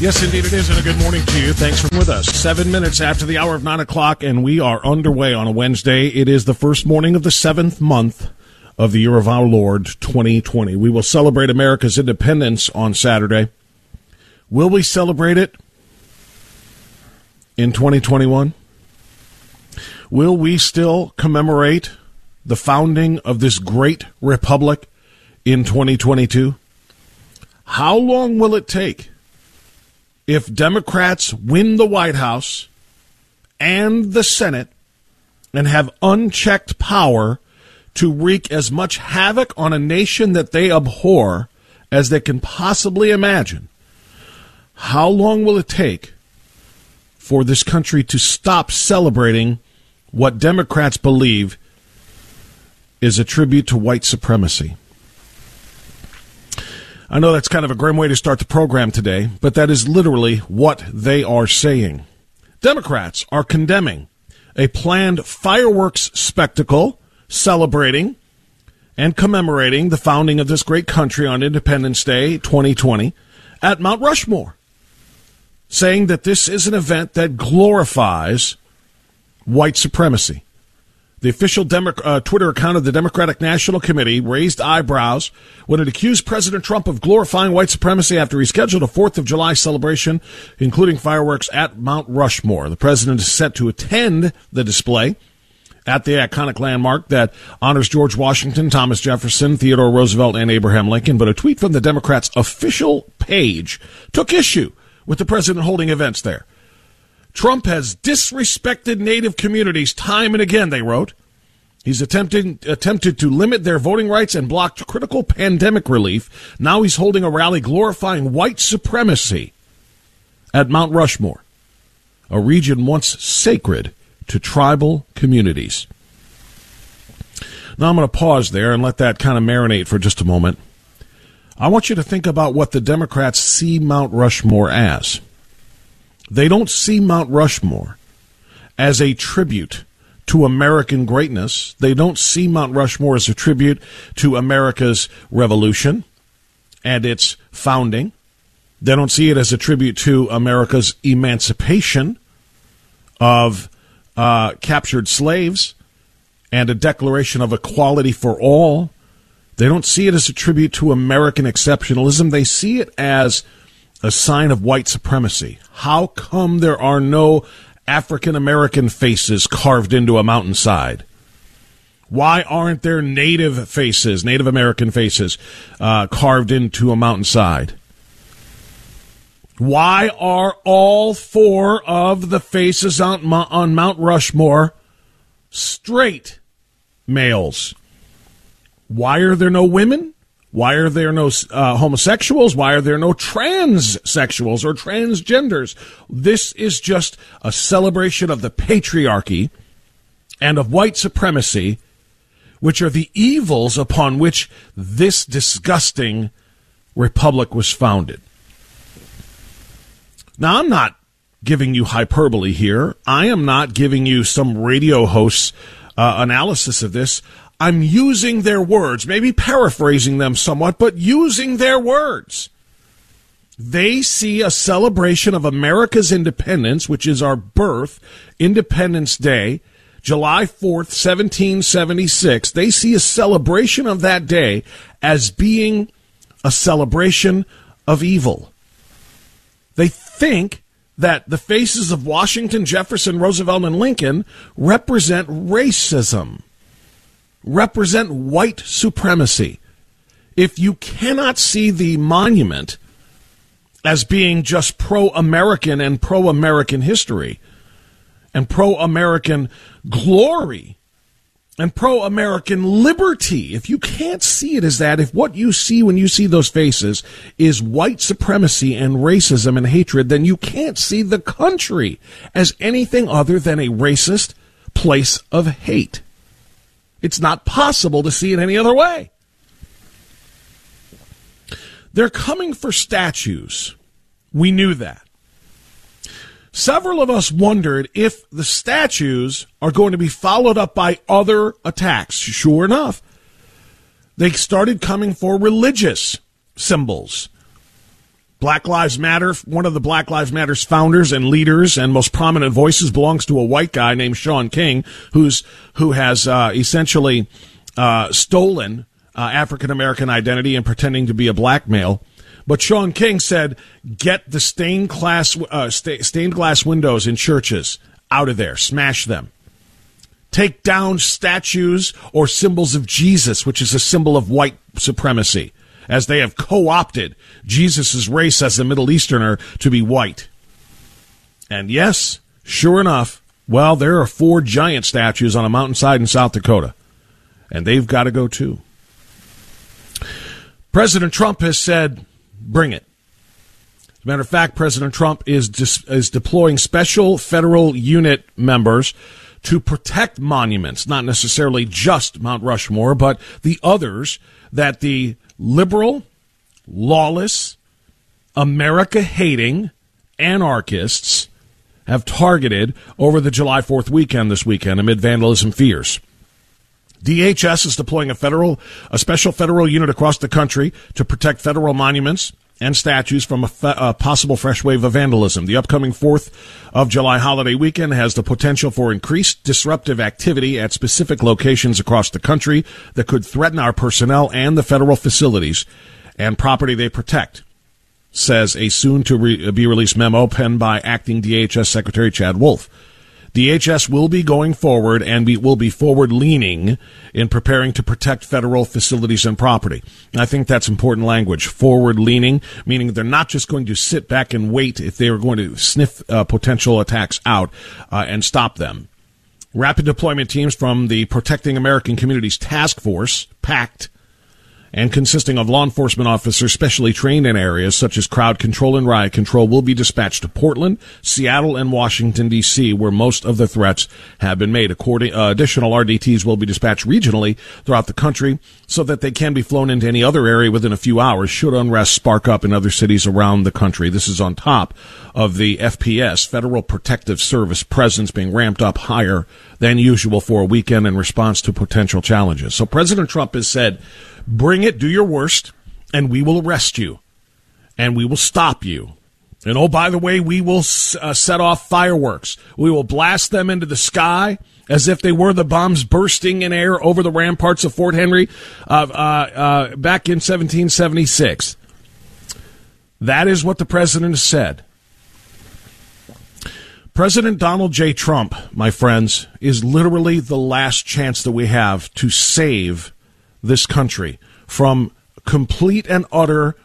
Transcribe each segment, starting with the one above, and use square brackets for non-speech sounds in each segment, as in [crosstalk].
Yes, indeed it is, and a good morning to you. Thanks for with us. Seven minutes after the hour of nine o'clock, and we are underway on a Wednesday. It is the first morning of the seventh month of the year of our Lord 2020. We will celebrate America's independence on Saturday. Will we celebrate it in 2021? Will we still commemorate the founding of this great republic in 2022? How long will it take if Democrats win the White House and the Senate and have unchecked power to wreak as much havoc on a nation that they abhor as they can possibly imagine? How long will it take for this country to stop celebrating what Democrats believe is a tribute to white supremacy? I know that's kind of a grim way to start the program today, but that is literally what they are saying. Democrats are condemning a planned fireworks spectacle celebrating and commemorating the founding of this great country on Independence Day 2020 at Mount Rushmore, saying that this is an event that glorifies white supremacy. The official Demo- uh, Twitter account of the Democratic National Committee raised eyebrows when it accused President Trump of glorifying white supremacy after he scheduled a 4th of July celebration, including fireworks at Mount Rushmore. The president is set to attend the display at the iconic landmark that honors George Washington, Thomas Jefferson, Theodore Roosevelt, and Abraham Lincoln. But a tweet from the Democrats' official page took issue with the president holding events there. Trump has disrespected Native communities time and again, they wrote. He's attempting, attempted to limit their voting rights and blocked critical pandemic relief. Now he's holding a rally glorifying white supremacy at Mount Rushmore, a region once sacred to tribal communities. Now I'm going to pause there and let that kind of marinate for just a moment. I want you to think about what the Democrats see Mount Rushmore as. They don't see Mount Rushmore as a tribute to American greatness. They don't see Mount Rushmore as a tribute to America's revolution and its founding. They don't see it as a tribute to America's emancipation of uh, captured slaves and a declaration of equality for all. They don't see it as a tribute to American exceptionalism. They see it as a sign of white supremacy. How come there are no African American faces carved into a mountainside? Why aren't there Native faces, Native American faces, uh, carved into a mountainside? Why are all four of the faces on, on Mount Rushmore straight males? Why are there no women? Why are there no uh, homosexuals? Why are there no transsexuals or transgenders? This is just a celebration of the patriarchy and of white supremacy, which are the evils upon which this disgusting republic was founded. Now, I'm not giving you hyperbole here. I am not giving you some radio host's uh, analysis of this. I'm using their words, maybe paraphrasing them somewhat, but using their words. They see a celebration of America's independence, which is our birth, Independence Day, July 4th, 1776. They see a celebration of that day as being a celebration of evil. They think that the faces of Washington, Jefferson, Roosevelt, and Lincoln represent racism, represent white supremacy. If you cannot see the monument as being just pro American and pro American history and pro American glory, and pro American liberty. If you can't see it as that, if what you see when you see those faces is white supremacy and racism and hatred, then you can't see the country as anything other than a racist place of hate. It's not possible to see it any other way. They're coming for statues. We knew that. Several of us wondered if the statues are going to be followed up by other attacks. Sure enough, they started coming for religious symbols. Black Lives Matter, one of the Black Lives Matter's founders and leaders and most prominent voices belongs to a white guy named Shaun King, who's who has uh, essentially uh, stolen uh, African American identity and pretending to be a black male. But Shaun King said, get the stained glass, uh, st- stained glass windows in churches out of there, smash them. Take down statues or symbols of Jesus, which is a symbol of white supremacy, as they have co opted Jesus' race as a Middle Easterner to be white. And yes, sure enough, well, there are four giant statues on a mountainside in South Dakota, and they've got to go too. President Trump has said bring it. As a matter of fact, President Trump is dis- is deploying special federal unit members to protect monuments, not necessarily just Mount Rushmore, but the others that the liberal, lawless, America hating anarchists have targeted over the July 4th weekend this weekend amid vandalism fears. DHS is deploying a federal, a special federal unit across the country to protect federal monuments and statues from a, fe- a, possible fresh wave of vandalism. The upcoming 4th of July holiday weekend has the potential for increased disruptive activity at specific locations across the country that could threaten our personnel and the federal facilities and property they protect, says a soon to re- be released memo penned by acting DHS Secretary Chad Wolf. DHS will be going forward and we will be forward leaning in preparing to protect federal facilities and property. And I think that's important language. Forward leaning, meaning they're not just going to sit back and wait if they are going to sniff uh, potential attacks out uh, and stop them. Rapid deployment teams from the Protecting American Communities Task Force, PACT, and consisting of law enforcement officers specially trained in areas such as crowd control and riot control will be dispatched to Portland, Seattle, and Washington, D.C., where most of the threats have been made. According, uh, additional RDTs will be dispatched regionally throughout the country so that they can be flown into any other area within a few hours should unrest spark up in other cities around the country. This is on top of the FPS, Federal Protective Service presence being ramped up higher than usual for a weekend in response to potential challenges. So President Trump has said, Bring it, do your worst, and we will arrest you. And we will stop you. And oh, by the way, we will uh, set off fireworks. We will blast them into the sky as if they were the bombs bursting in air over the ramparts of Fort Henry uh, uh, uh back in 1776. That is what the president has said. President Donald J. Trump, my friends, is literally the last chance that we have to save this country from complete and utter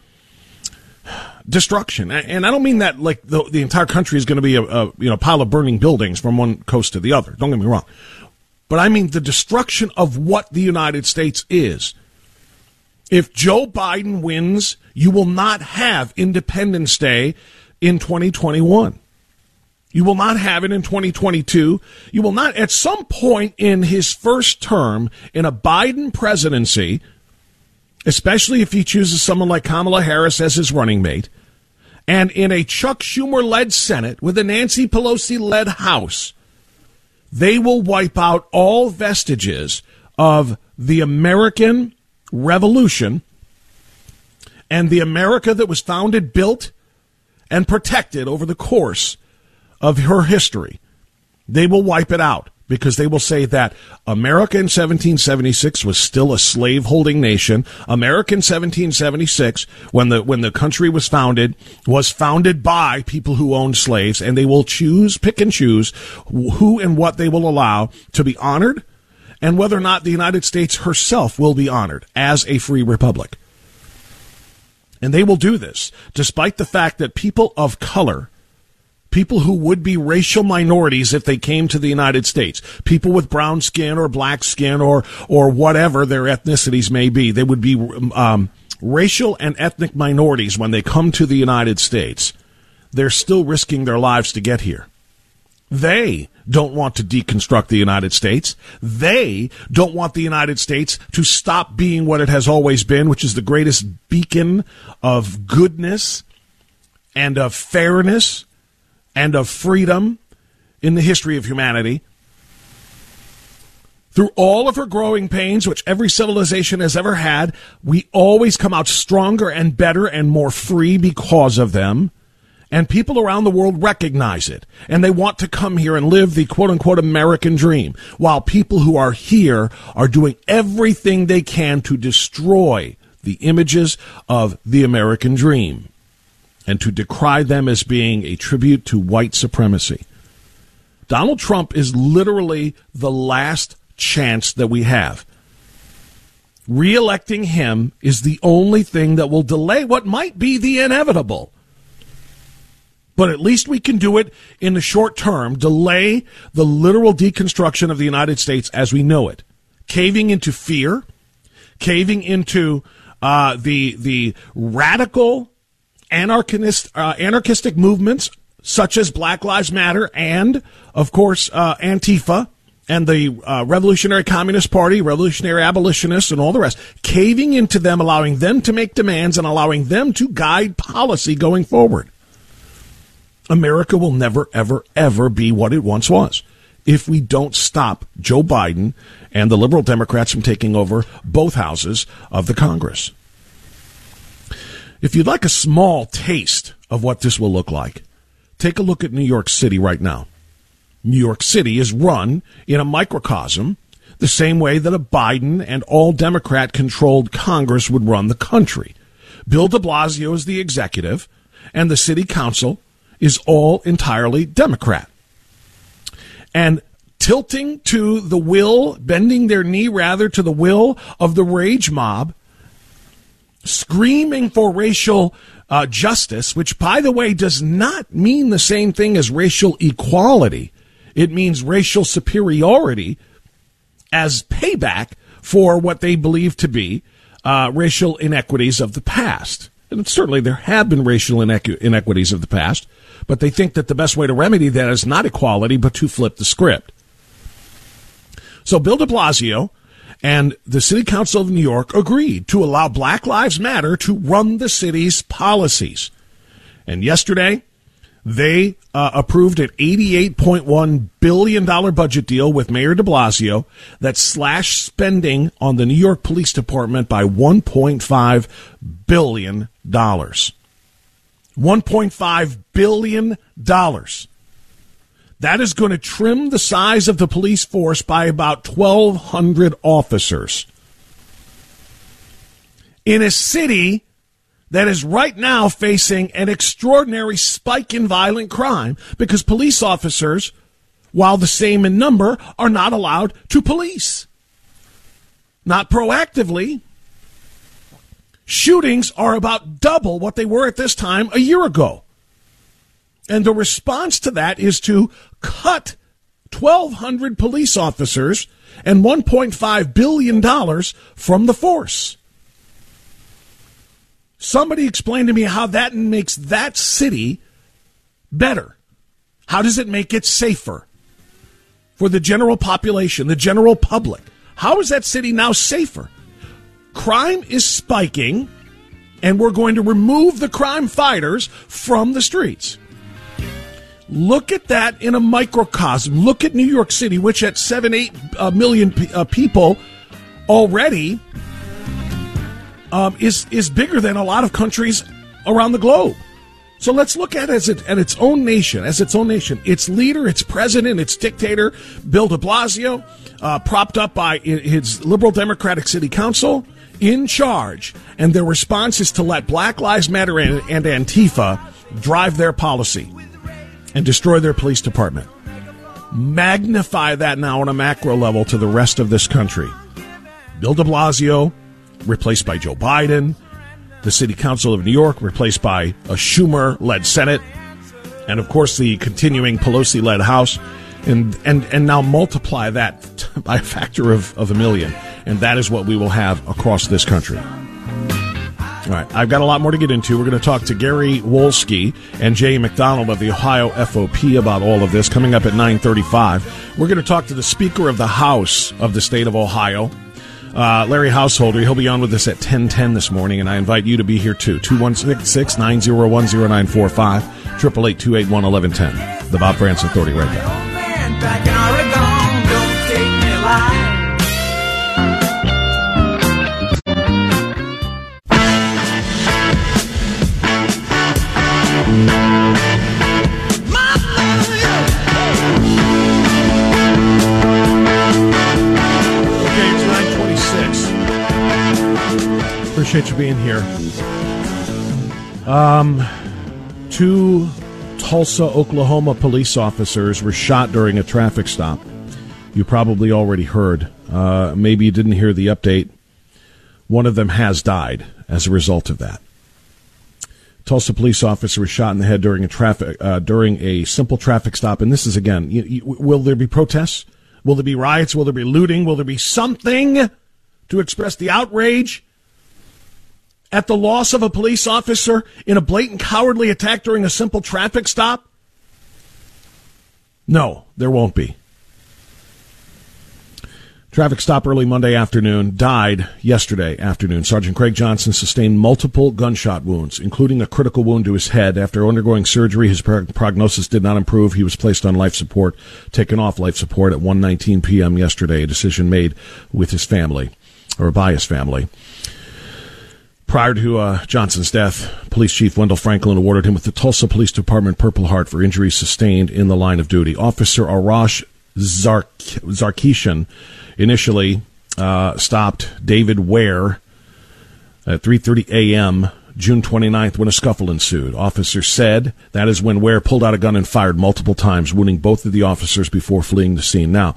destruction. And I don't mean that like the, the entire country is going to be a, a, you know pile of burning buildings from one coast to the other. Don't get me wrong, but I mean the destruction of what the United States is. If Joe Biden wins, you will not have Independence Day in 2021. You will not have it in 2022. You will not, at some point in his first term in a Biden presidency, especially if he chooses someone like Kamala Harris as his running mate, and in a Chuck Schumer led Senate with a Nancy Pelosi led House, they will wipe out all vestiges of the American Revolution and the America that was founded, built, and protected over the course of her history. They will wipe it out because they will say that America in 1776 was still a slave-holding nation. America in 1776, when the when the country was founded, was founded by people who owned slaves, and they will choose, pick and choose who and what they will allow to be honored, and whether or not the United States herself will be honored as a free republic. And they will do this despite the fact that people of color, people who would be racial minorities if they came to the United States, people with brown skin or black skin or, or whatever their ethnicities may be, they would be um, racial and ethnic minorities when they come to the United States. They're still risking their lives to get here. They don't want to deconstruct the United States. They don't want the United States to stop being what it has always been, which is the greatest beacon of goodness and of fairness and of freedom in the history of humanity. Through all of her growing pains, which every civilization has ever had, we always come out stronger and better and more free because of them. And people around the world recognize it. And they want to come here and live the quote unquote American dream. While people who are here are doing everything they can to destroy the images of the American dream and to decry them as being a tribute to white supremacy. Donald Trump is literally the last chance that we have. Reelecting him is the only thing that will delay what might be the inevitable but at least we can do it in the short term, delay the literal deconstruction of the United States as we know it, caving into fear, caving into uh, the the radical anarchist uh, anarchistic movements such as Black Lives Matter and, of course, uh, Antifa and the uh, Revolutionary Communist Party, Revolutionary Abolitionists, and all the rest, caving into them, allowing them to make demands and allowing them to guide policy going forward. America will never, ever, ever be what it once was if we don't stop Joe Biden and the liberal Democrats from taking over both houses of the Congress. If you'd like a small taste of what this will look like, take a look at New York City right now. New York City is run in a microcosm the same way that a Biden and all Democrat controlled Congress would run the country. Bill de Blasio is the executive, and the city council is all entirely Democrat. And tilting to the will, bending their knee rather to the will of the rage mob, screaming for racial uh, justice, which, by the way, does not mean the same thing as racial equality. It means racial superiority as payback for what they believe to be uh, racial inequities of the past. And certainly there have been racial inequ- inequities of the past, but they think that the best way to remedy that is not equality, but to flip the script. So Bill de Blasio and the City Council of New York agreed to allow Black Lives Matter to run the city's policies. And yesterday, they uh, approved an $88.1 billion budget deal with Mayor de Blasio that slashed spending on the New York Police Department by $1.5 billion. $1.5 billion. That is going to trim the size of the police force by about 1,200 officers. In a city that is right now facing an extraordinary spike in violent crime because police officers, while the same in number, are not allowed to police. Not proactively, shootings are about double what they were at this time a year ago. And the response to that is to cut 1,200 police officers and $1.5 billion from the force. Somebody explain to me how that makes that city better. How does it make it safer for the general population, the general public? How is that city now safer? crime is spiking, and we're going to remove the crime fighters from the streets. Look at that in a microcosm. Look at New York City, which at seven, eight uh, million p- uh, people already um, is is bigger than a lot of countries around the globe. So let's look at it as it, at its own nation, as its own nation. Its leader, its president, its dictator, Bill De Blasio, uh, propped up by his liberal Democratic City Council, in charge, and their response is to let Black Lives Matter and, and Antifa drive their policy and destroy their police department. Magnify that now on a macro level to the rest of this country. Bill de Blasio, replaced by Joe Biden, the City Council of New York, replaced by a Schumer led Senate, and of course the continuing Pelosi led House, and, and, and now multiply that [laughs] by a factor of, of a million, and that is what we will have across this country. All right, I've got a lot more to get into. We're going to talk to Gary Wolske and Jay McDonald of the Ohio FOP about all of this coming up at 9:35. We're going to talk to the Speaker of the House of the state of Ohio, uh, Larry Householder. He'll be on with us at 10:10 this morning, and I invite you to be here too. 216-901-0945, 888 The Bob Frantz Authority right now. Appreciate you being here. Um, two Tulsa, Oklahoma police officers were shot during a traffic stop. You probably already heard. Uh, maybe you didn't hear the update. One of them has died as a result of that. Tulsa police officer was shot in the head during a traffic uh, during a simple traffic stop. And this is again, you, you, will there be protests? Will there be riots? Will there be looting? Will there be something to express the outrage at the loss of a police officer in a blatant cowardly attack during a simple traffic stop? No, there won't be. Traffic stop early Monday afternoon, died yesterday afternoon. Sergeant Craig Johnson sustained multiple gunshot wounds, including a critical wound to his head. After undergoing surgery, his prognosis did not improve. He was placed on life support, taken off life support at 1:19 p.m. yesterday, a decision made with his family or by his family. Prior to uh, Johnson's death, Police Chief Wendell Franklin awarded him with the Tulsa Police Department Purple Heart for injuries sustained in the line of duty. Officer Arash Zark- Zarkeshan initially uh, stopped David Ware at 3:30 a.m. June 29th when a scuffle ensued. Officers said that is when Ware pulled out a gun and fired multiple times, wounding both of the officers before fleeing the scene. Now,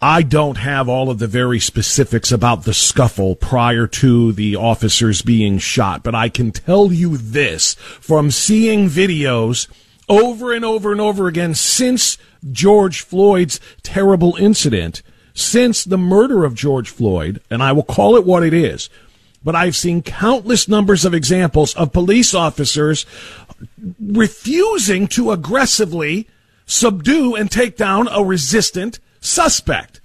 I don't have all of the very specifics about the scuffle prior to the officers being shot, but I can tell you this from seeing videos over and over and over again since George Floyd's terrible incident, since the murder of George Floyd, and I will call it what it is. But I've seen countless numbers of examples of police officers refusing to aggressively subdue and take down a resistant suspect.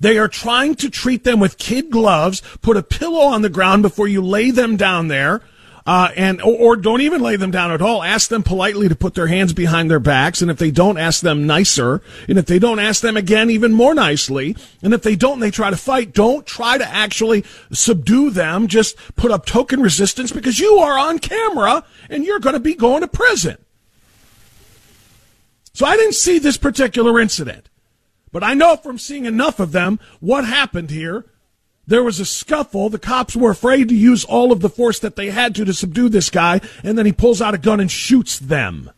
They are trying to treat them with kid gloves, put a pillow on the ground before you lay them down there. Uh, and or, or, don't even lay them down at all. Ask them politely to put their hands behind their backs, and if they don't, ask them nicer. And if they don't, ask them again even more nicely. And if they don't, and they try to fight. Don't try to actually subdue them. Just put up token resistance because you are on camera and you're going to be going to prison. So I didn't see this particular incident. But I know from seeing enough of them what happened here. There was a scuffle. The cops were afraid to use all of the force that they had to to subdue this guy, and then he pulls out a gun and shoots them.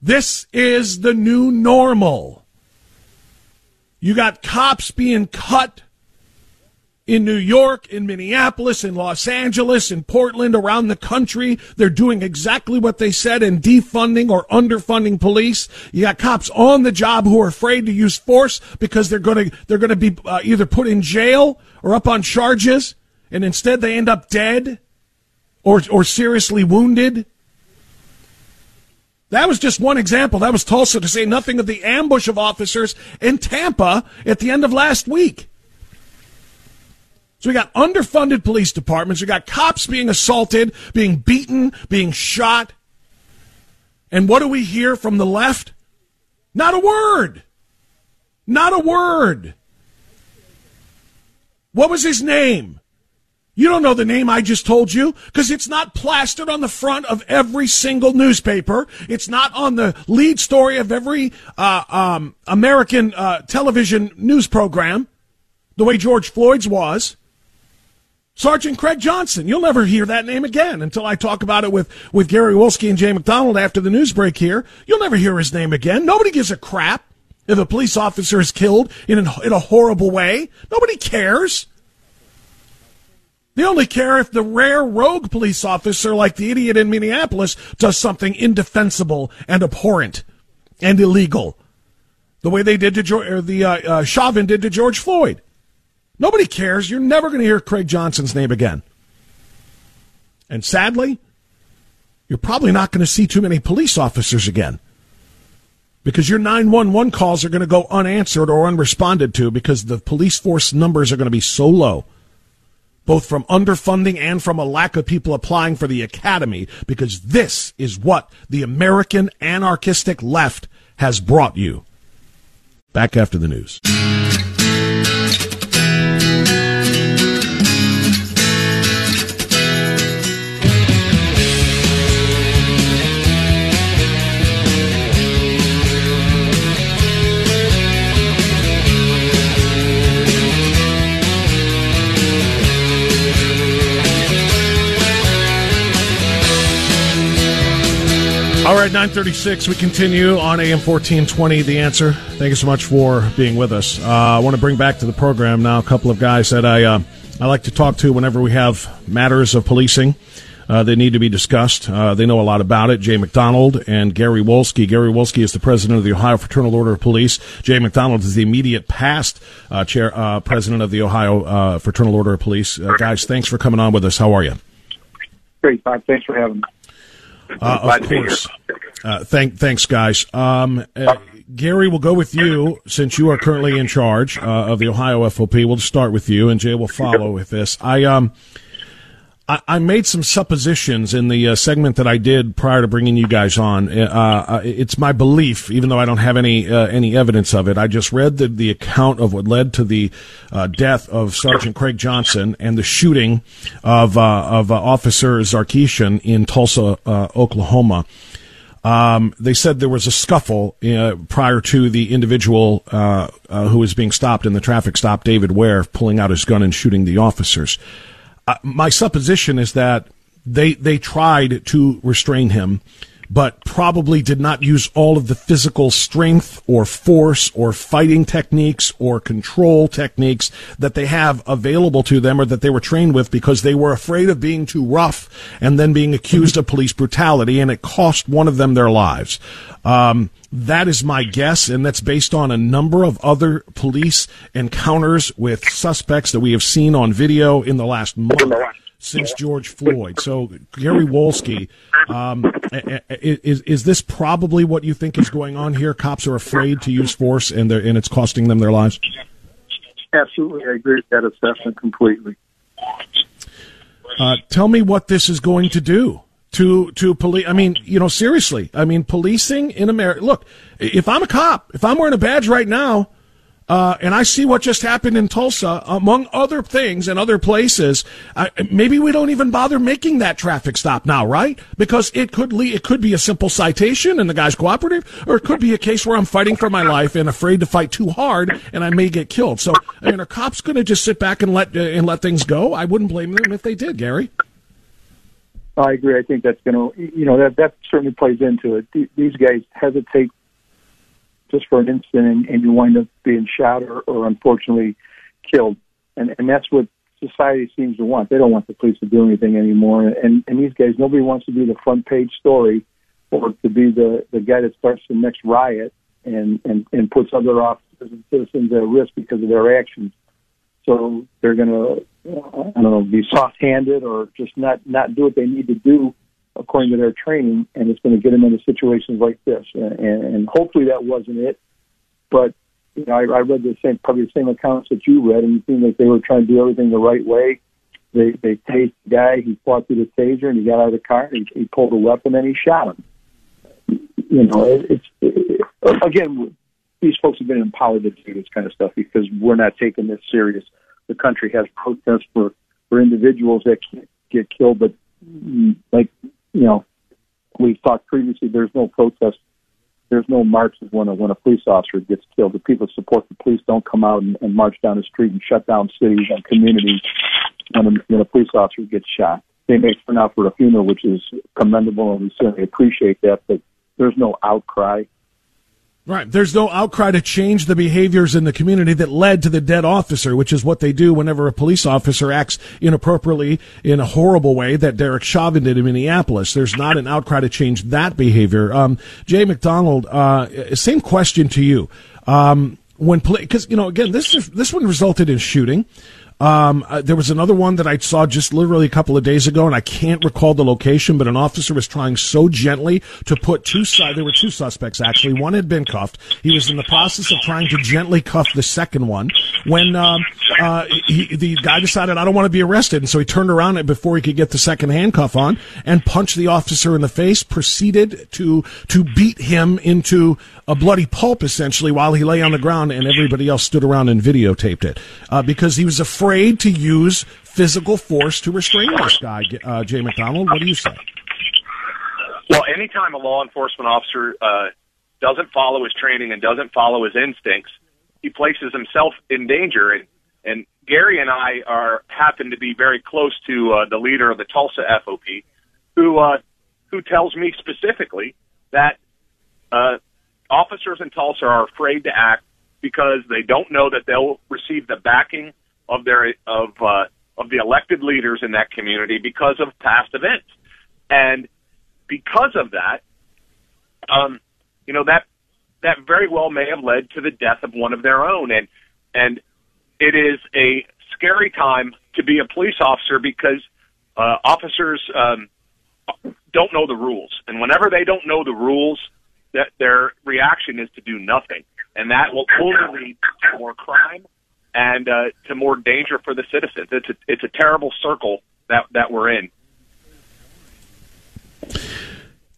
This is the new normal. You got cops being cut in New York, in Minneapolis, in Los Angeles, in Portland, around the country. They're doing exactly what they said in defunding or underfunding police. You got cops on the job who are afraid to use force because they're going to they're going to be uh, either put in jail or up on charges, and instead they end up dead or or seriously wounded. That was just one example. That was Tulsa, to say nothing of the ambush of officers in Tampa at the end of last week. So we got underfunded police departments. We got cops being assaulted, being beaten, being shot. And what do we hear from the left? Not a word. Not a word. What was his name? You don't know the name I just told you because it's not plastered on the front of every single newspaper. It's not on the lead story of every uh, um, American uh, television news program the way George Floyd's was. Sergeant Craig Johnson. You'll never hear that name again until I talk about it with, with Gary Wolske and Jay McDonald after the news break here. You'll never hear his name again. Nobody gives a crap if a police officer is killed in, an, in a horrible way. Nobody cares. They only care if the rare rogue police officer, like the idiot in Minneapolis, does something indefensible and abhorrent and illegal, the way they did to George, or the uh, uh, Chauvin did to George Floyd. Nobody cares. You're never going to hear Craig Johnson's name again. And sadly, you're probably not going to see too many police officers again because your 911 calls are going to go unanswered or unresponded to because the police force numbers are going to be so low both from underfunding and from a lack of people applying for the academy, because this is what the American anarchistic left has brought you. Back after the news. All right, 936. We continue on AM 1420, The Answer. Thank you so much for being with us. Uh, I want to bring back to the program now a couple of guys that I, uh, I like to talk to whenever we have matters of policing. Uh, they need to be discussed. Uh, they know a lot about it. Jay McDonald and Gary Wolske. Gary Wolske is the president of the Ohio Fraternal Order of Police. Jay McDonald is the immediate past uh, chair, uh, president of the Ohio Fraternal Order of Police. guys, thanks for coming on with us. How are you? Great, Bob. Thanks for having me. Uh, of course. Uh, thank, thanks, guys. Um, uh, Gary, we'll go with you since you are currently in charge uh, of the Ohio FOP. We'll start with you, and Jay will follow with this. I um, I, made some suppositions in the uh, segment that I did prior to bringing you guys on. Uh, uh, it's my belief, even though I don't have any uh, any evidence of it. I just read the, the account of what led to the uh, death of Sergeant Craig Johnson and the shooting of of Officer Zarkishian in Tulsa, Oklahoma. Um, they said there was a scuffle uh, prior to the individual uh, uh, who was being stopped in the traffic stop, David Ware, pulling out his gun and shooting the officers my supposition is that they they tried to restrain him, but probably did not use all of the physical strength or force or fighting techniques or control techniques that they have available to them or that they were trained with because they were afraid of being too rough and then being accused of police brutality, and it cost one of them their lives. Um, that is my guess, and that's based on a number of other police encounters with suspects that we have seen on video in the last month since George Floyd. So, Gary Wolske, um, is is this probably what you think is going on here? Cops are afraid to use force, and and it's costing them their lives. Absolutely, I agree with that assessment completely. Uh, tell me what this is going to do to to police. I mean, you know, seriously. I mean, policing in America. Look, if I'm a cop, if I'm wearing a badge right now, uh, and I see what just happened in Tulsa, among other things and other places, uh, maybe we don't even bother making that traffic stop now, right? Because it could lead, it could be a simple citation and the guy's cooperative, or it could be a case where I'm fighting for my life and afraid to fight too hard and I may get killed. So, I mean, are cops going to just sit back and let uh, and let things go? I wouldn't blame them if they did, Gary. I agree. I think that's going to, you know, that that certainly plays into it. These guys hesitate just for an instant, and, and you wind up being shot or, or unfortunately killed, and and that's what society seems to want. They don't want the police to do anything anymore, and and these guys, nobody wants to be the front page story or to be the the guy that starts the next riot and and and puts other officers and citizens at risk because of their actions. So they're going to I don't know, be soft-handed or just not not do what they need to do according to their training, and it's going to get them into situations like this. And, and hopefully that wasn't it, but you know, I, I read the same probably the same accounts that you read, and it seemed like they were trying to do everything the right way. They they tased the guy, he fought through the taser, and he got out of the car, and he, he pulled a weapon, and he shot him. you know, it, it's it, again, these folks have been empowered to do this kind of stuff because we're not taking this serious. The country has protests for for individuals that can't get killed, but like you know, we've talked previously. There's no protest. There's no marches when a when a police officer gets killed. The people that support the police don't come out and, and march down the street and shut down cities and communities when a, when a police officer gets shot. They may turn out for a funeral, which is commendable, and we certainly appreciate that. But there's no outcry. Right. There's no outcry to change the behaviors in the community that led to the dead officer, which is what they do whenever a police officer acts inappropriately in a horrible way that Derek Chauvin did in Minneapolis. There's not an outcry to change that behavior. Um, Jay McDonald, uh, same question to you. Um, when because you know again this is, this one resulted in shooting. Um, uh, there was another one that I saw just literally a couple of days ago, and I can't recall the location, but an officer was trying so gently to put two, su- there were two suspects actually. One had been cuffed. He was in the process of trying to gently cuff the second one when, um, uh, he, the guy decided, I don't want to be arrested. And so he turned around before he could get the second handcuff on and punched the officer in the face, proceeded to, to beat him into a bloody pulp essentially while he lay on the ground and everybody else stood around and videotaped it, uh, because he was afraid afraid to use physical force to restrain this guy, uh, Jay McDonald. What do you say? Well, anytime a law enforcement officer uh, doesn't follow his training and doesn't follow his instincts, he places himself in danger. And, and Gary and I are happen to be very close to uh, the leader of the Tulsa FOP, who uh, who tells me specifically that uh, officers in Tulsa are afraid to act because they don't know that they'll receive the backing of their of uh, of the elected leaders in that community because of past events, and because of that, um, you know that that very well may have led to the death of one of their own, and and it is a scary time to be a police officer because uh, officers um, don't know the rules, and whenever they don't know the rules, that their reaction is to do nothing, and that will only lead to more crime and uh, to more danger for the citizens. It's a, it's a terrible circle that that we're in.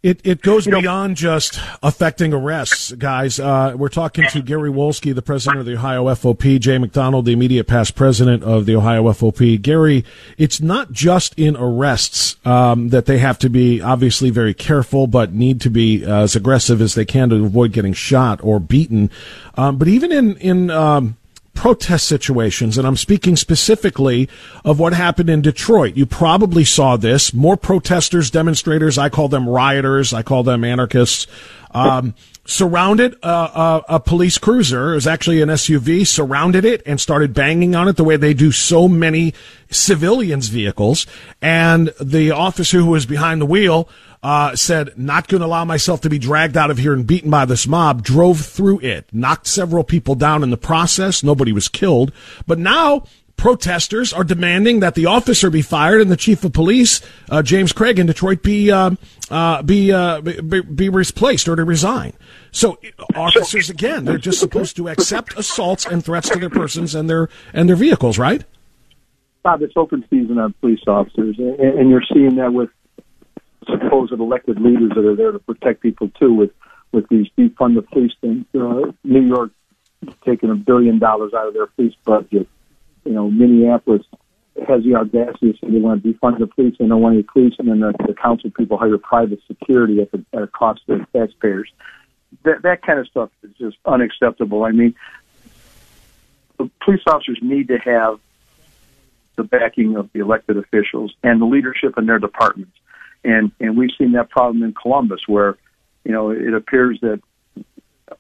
It it goes beyond just affecting arrests, guys. Uh, we're talking to Gary Wolske, the president of the Ohio FOP, Jay McDonald, the immediate past president of the Ohio FOP. Gary, it's not just in arrests um, that they have to be obviously very careful, but need to be uh, as aggressive as they can to avoid getting shot or beaten. Um, but even in in um, protest situations, and I'm speaking specifically of what happened in Detroit. You probably saw this. More protesters, demonstrators, I call them rioters, I call them anarchists, um, surrounded a, a, a, police cruiser. It was actually an SUV, surrounded it and started banging on it the way they do so many civilians' vehicles. And the officer who was behind the wheel uh, said, not going to allow myself to be dragged out of here and beaten by this mob, drove through it, knocked several people down in the process. Nobody was killed. But now protesters are demanding that the officer be fired and the chief of police, uh, James Craig in Detroit, be uh, uh, be, uh, be, be replaced or to resign. So officers, again, they're just supposed to accept assaults and threats to their persons and their and their vehicles, right? Bob, it's open season on police officers, and you're seeing that with supposed elected leaders that are there to protect people too with with these defund the police things. Uh, New York taking a billion dollars out of their police budget. You know, Minneapolis has the audacity to say they want to defund the police and don't want any police, and then the, the council people hire private security at, the, at a cost to the taxpayers. That that kind of stuff is just unacceptable. I mean, police officers need to have the backing of the elected officials and the leadership in their departments. And and we've seen that problem in Columbus, where you know it appears that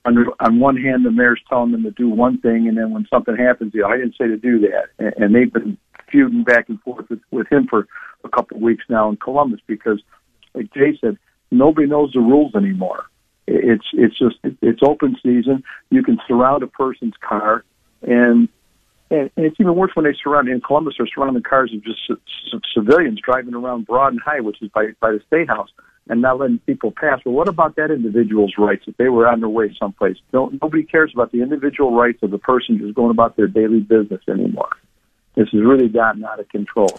under, on one hand the mayor's telling them to do one thing, and then when something happens, you know, I didn't say to do that, and, and they've been feuding back and forth with, with him for a couple of weeks now in Columbus because, like Jay said, nobody knows the rules anymore. It's it's just it's open season. You can surround a person's car, and and, and it's even worse when they surround in Columbus. They're surrounding cars of just c- c- civilians driving around Broad and High, which is by by the state house, and not letting people pass. Well, what about that individual's rights if they were on their way someplace? No, nobody cares about the individual rights of the person who's going about their daily business anymore. This has really gotten out of control.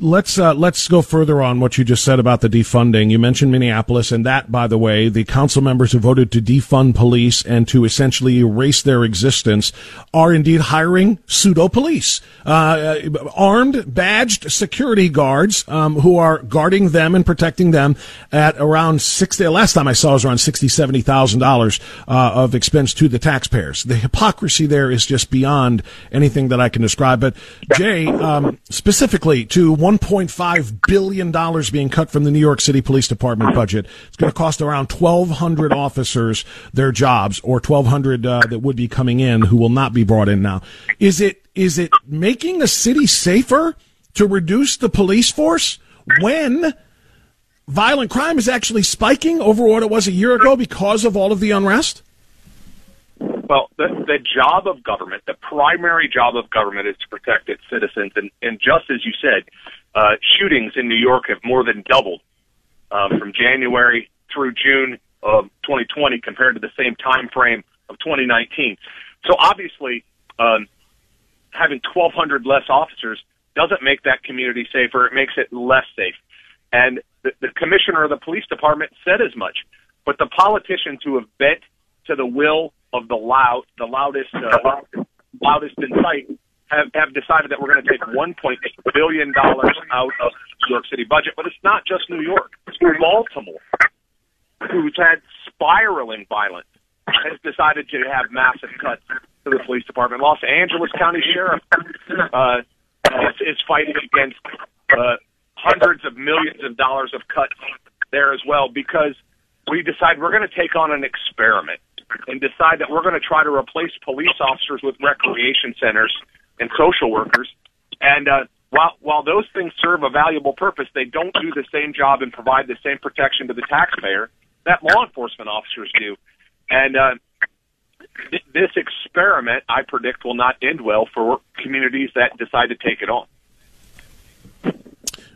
Let's uh, let's go further on what you just said about the defunding. You mentioned Minneapolis, and that, by the way, the council members who voted to defund police and to essentially erase their existence are indeed hiring pseudo police, uh, armed, badged security guards um, who are guarding them and protecting them at around sixty. Last time I saw was around sixty, seventy thousand uh, dollars of expense to the taxpayers. The hypocrisy there is just beyond anything that I can describe. But Jay, um, specifically to $1.5 billion being cut from the New York City Police Department budget. It's going to cost around 1,200 officers their jobs, or 1,200 uh, that would be coming in who will not be brought in now. Is it is it making the city safer to reduce the police force when violent crime is actually spiking over what it was a year ago because of all of the unrest? Well, the, the job of government, the primary job of government is to protect its citizens. And, and just as you said, uh, shootings in New York have more than doubled uh, from January through June of 2020 compared to the same time frame of 2019. So obviously, um, having 1,200 less officers doesn't make that community safer. It makes it less safe. And the, the commissioner of the police department said as much. But the politicians who have bent to the will of the loud, the loudest, uh, loudest in sight, have, have decided that we're going to take 1.8 billion dollars out of New York City budget. But it's not just New York. Baltimore, who's had spiraling violence, has decided to have massive cuts to the police department. Los Angeles County Sheriff uh, is, is fighting against uh, hundreds of millions of dollars of cuts there as well because we decide we're going to take on an experiment and decide that we're going to try to replace police officers with recreation centers and social workers. And uh, while while those things serve a valuable purpose, they don't do the same job and provide the same protection to the taxpayer that law enforcement officers do. And uh, th- this experiment, I predict, will not end well for communities that decide to take it on.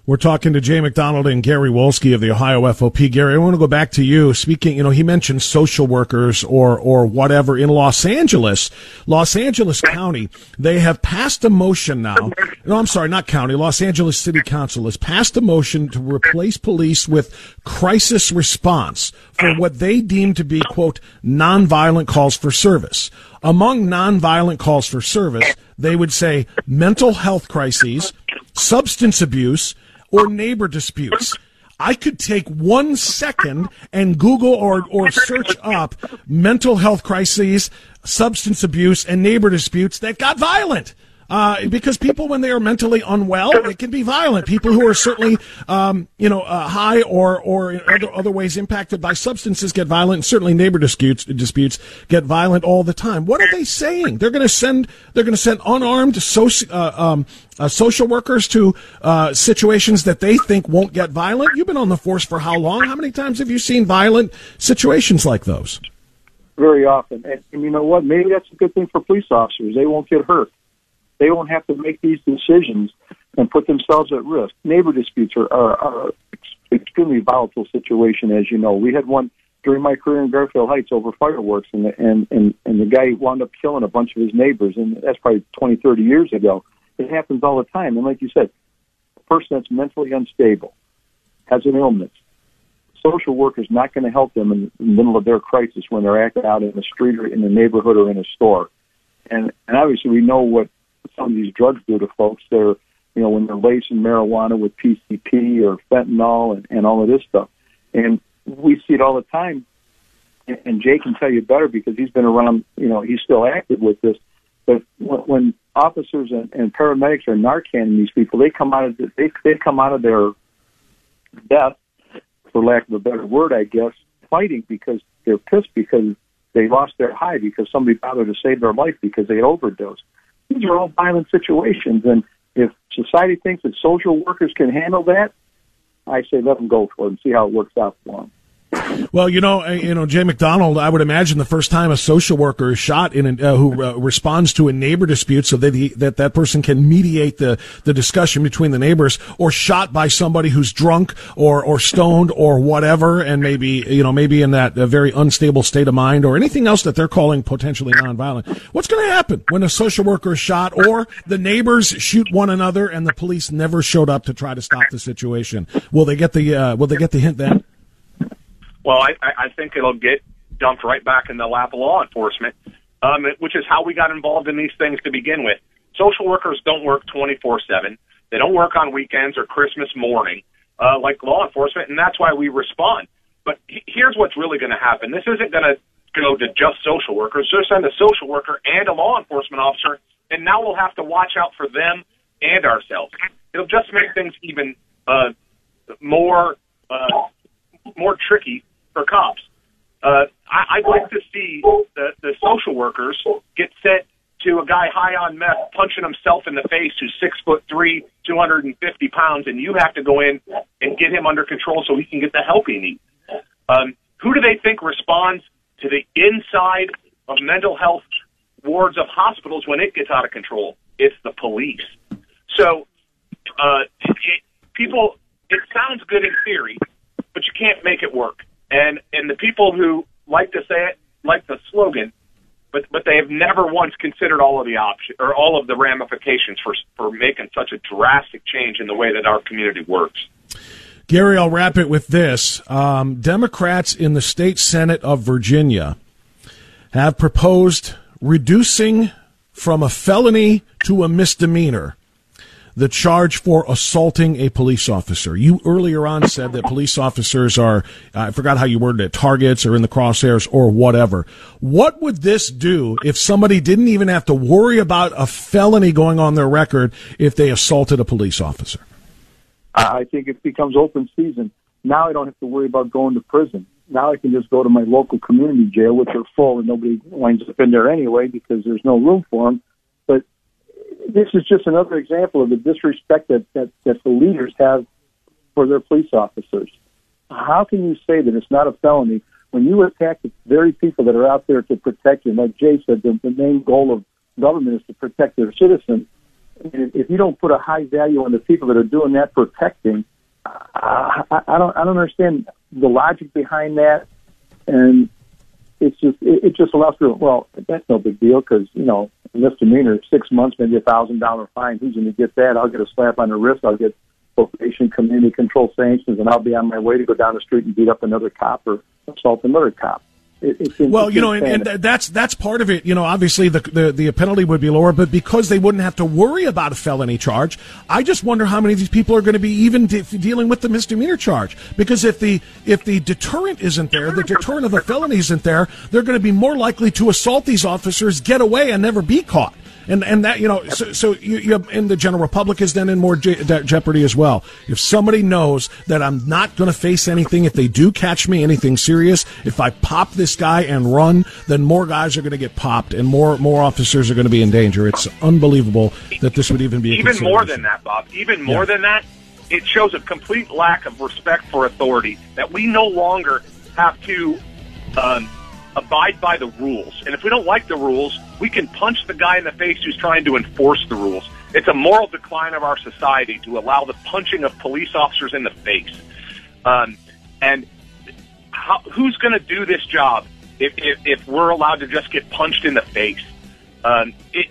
We're talking to Jay McDonald and Gary Wolske of the Ohio FOP. Gary, I want to go back to you. Speaking, you know, he mentioned social workers or or whatever in Los Angeles, Los Angeles County. They have passed a motion now. No, I'm sorry, not county. Los Angeles City Council has passed a motion to replace police with crisis response for what they deem to be quote nonviolent calls for service. Among nonviolent calls for service, they would say mental health crises, substance abuse or neighbor disputes. I could take one second and Google or, or search up mental health crises, substance abuse, and neighbor disputes that got violent. Uh, because people, when they are mentally unwell, it can be violent. People who are certainly, um, you know, uh, high or or in other other ways impacted by substances get violent. Certainly, neighbor disputes disputes get violent all the time. What are they saying? They're going to send they're going to send unarmed soci, uh, um, uh, social workers to uh, situations that they think won't get violent. You've been on the force for how long? How many times have you seen violent situations like those? Very often, and, and you know what? Maybe that's a good thing for police officers. They won't get hurt they won't have to make these decisions and put themselves at risk. Neighbor disputes are, are, are extremely volatile situation, as you know. We had one during my career in Garfield Heights over fireworks, and the, and and and the guy wound up killing a bunch of his neighbors, and that's probably twenty, thirty years ago. It happens all the time, and like you said, a person that's mentally unstable has an illness. Social worker is not going to help them in the middle of their crisis when they're acting out in the street or in the neighborhood or in a store. And and obviously we know what some of these drugs do to folks. They're, you know, when they're lacing marijuana with PCP or fentanyl and, and all of this stuff. And we see it all the time. And, and Jay can tell you better because he's been around, you know, he's still active with this. But when, when officers and, and paramedics are narcanning these people, they come out of the, they they come out of their death, for lack of a better word, I guess, fighting because they're pissed because they lost their high because somebody bothered to save their life because they overdosed. These are all violent situations, and if society thinks that social workers can handle that, I say let them go for it and see how it works out for them. Well, you know, uh, you know, Jay McDonald. I would imagine the first time a social worker is shot in a, uh, who uh, responds to a neighbor dispute, so that he, that that person can mediate the the discussion between the neighbors, or shot by somebody who's drunk or or stoned or whatever, and maybe you know maybe in that uh, very unstable state of mind or anything else that they're calling potentially nonviolent. What's going to happen when a social worker is shot or the neighbors shoot one another and the police never showed up to try to stop the situation? Will they get the uh, will they get the hint then? Well, I, I think it'll get dumped right back in the lap of law enforcement, um, which is how we got involved in these things to begin with. Social workers don't work 24/7. They don't work on weekends or Christmas morning uh, like law enforcement, and that's why we respond. But he- here's what's really going to happen. This isn't going to go to just social workers. Just send a social worker and a law enforcement officer, and now we'll have to watch out for them and ourselves. It'll just make things even uh, more uh, more tricky for cops. Uh, I, I'd like to see the, the social workers get sent to a guy high on meth punching himself in the face who's six foot three, 250 pounds, and you have to go in and get him under control so he can get the help he needs. Um, who do they think responds to the inside of mental health wards of hospitals when it gets out of control? It's the police. So, uh, it, people, it sounds good in theory, but you can't make it work. And and the people who like to say it like the slogan, but but they have never once considered all of the options or all of the ramifications for for making such a drastic change in the way that our community works. Gary, I'll wrap it with this. Um, Democrats in the state Senate of Virginia have proposed reducing from a felony to a misdemeanor the charge for assaulting a police officer. You earlier on said that police officers are, I forgot how you worded it, targets or in the crosshairs or whatever. What would this do if somebody didn't even have to worry about a felony going on their record if they assaulted a police officer? I think it becomes open season. Now I don't have to worry about going to prison. Now I can just go to my local community jail, which are full and nobody winds up in there anyway because there's no room for them. This is just another example of the disrespect that, that, that the leaders have for their police officers. How can you say that it's not a felony when you attack the very people that are out there to protect you? Like Jay said, the, the main goal of government is to protect their citizens. And if you don't put a high value on the people that are doing that protecting, I, I don't I don't understand the logic behind that, and it's just it, it just allows for well that's no big deal because you know misdemeanor six months maybe a thousand dollar fine. Who's going to get that? I'll get a slap on the wrist. I'll get probation community control sanctions and I'll be on my way to go down the street and beat up another cop or assault another cop. It, well, you know, and, and, that's that's part of it. You know, obviously the, the the penalty would be lower, but because they wouldn't have to worry about a felony charge, I just wonder how many of these people are going to be even de- dealing with the misdemeanor charge. Because if the if the deterrent isn't there, the deterrent of a felony isn't there, they're going to be more likely to assault these officers, get away, and never be caught and and that you know so, so you, you have, and the general public is then in more je- jeopardy as well. If somebody knows that i'm not going to face anything if they do catch me anything serious if i pop this guy and run then more guys are going to get popped and more more officers are going to be in danger. It's unbelievable that this would even be even more than that bob. Even more yeah. than that it shows a complete lack of respect for authority that we no longer have to um, abide by the rules. And if we don't like the rules, we can punch the guy in the face who's trying to enforce the rules. It's a moral decline of our society to allow the punching of police officers in the face. Um, and how, who's going to do this job if, if, if, we're allowed to just get punched in the face? Um, it,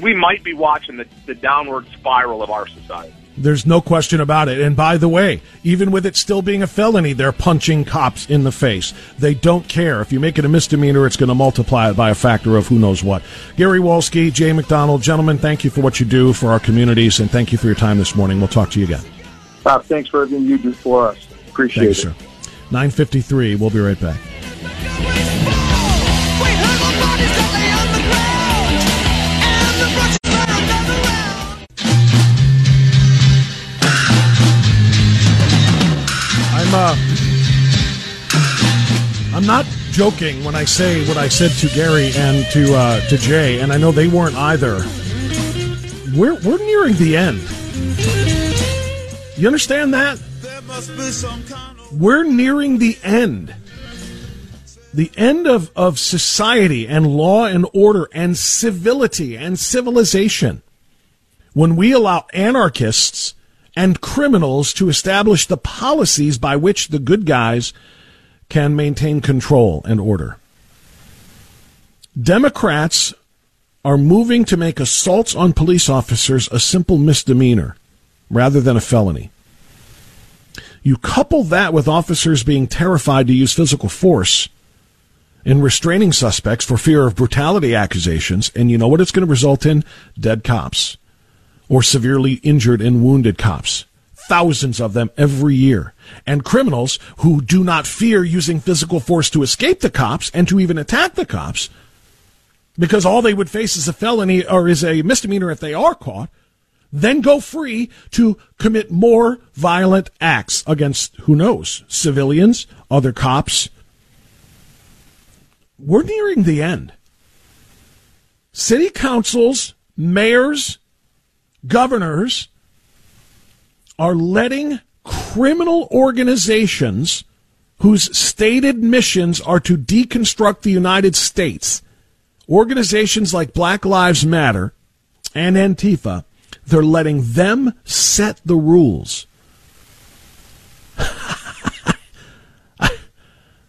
we might be watching the, the downward spiral of our society. There's no question about it. And by the way, even with it still being a felony, they're punching cops in the face. They don't care. If you make it a misdemeanor, it's going to multiply it by a factor of who knows what. Gary Wolske, Jay McDonald, gentlemen, thank you for what you do for our communities, and thank you for your time this morning. We'll talk to you again. Bob, thanks for everything you do for us. Appreciate Thanks, it. sir. 953. We'll be right back. I'm uh, I'm not joking when I say what I said to Gary and to uh, to Jay, and I know they weren't either. We're we're nearing the end. You understand that? We're nearing the end. The end of, of society and law and order and civility and civilization when we allow anarchists and criminals to establish the policies by which the good guys can maintain control and order. Democrats are moving to make assaults on police officers a simple misdemeanor rather than a felony. You couple that with officers being terrified to use physical force in restraining suspects for fear of brutality accusations, and you know what it's going to result in? Dead cops or severely injured and wounded cops. Thousands of them every year. And criminals who do not fear using physical force to escape the cops and to even attack the cops because all they would face is a felony or is a misdemeanor if they are caught, then go free to commit more violent acts against who knows, civilians, other cops. We're nearing the end. City councils, mayors, governors are letting criminal organizations whose stated missions are to deconstruct the United States, organizations like Black Lives Matter and Antifa, they're letting them set the rules. [laughs]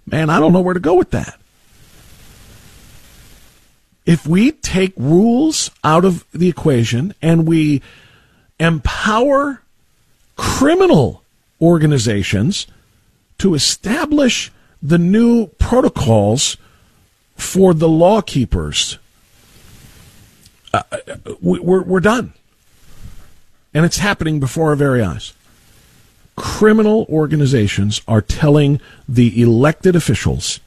Man, I don't know where to go with that. If we take rules out of the equation and we empower criminal organizations to establish the new protocols for the law keepers, uh, we're, we're done. And it's happening before our very eyes. Criminal organizations are telling the elected officials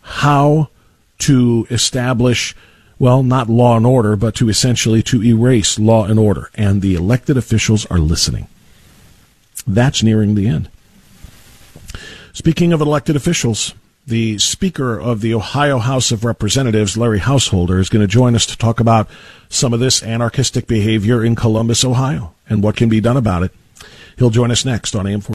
how to establish well, not law and order, but to essentially to erase law and order. And the elected officials are listening. That's nearing the end. Speaking of elected officials, the Speaker of the Ohio House of Representatives, Larry Householder, is going to join us to talk about some of this anarchistic behavior in Columbus, Ohio, and what can be done about it. He'll join us next on AM4.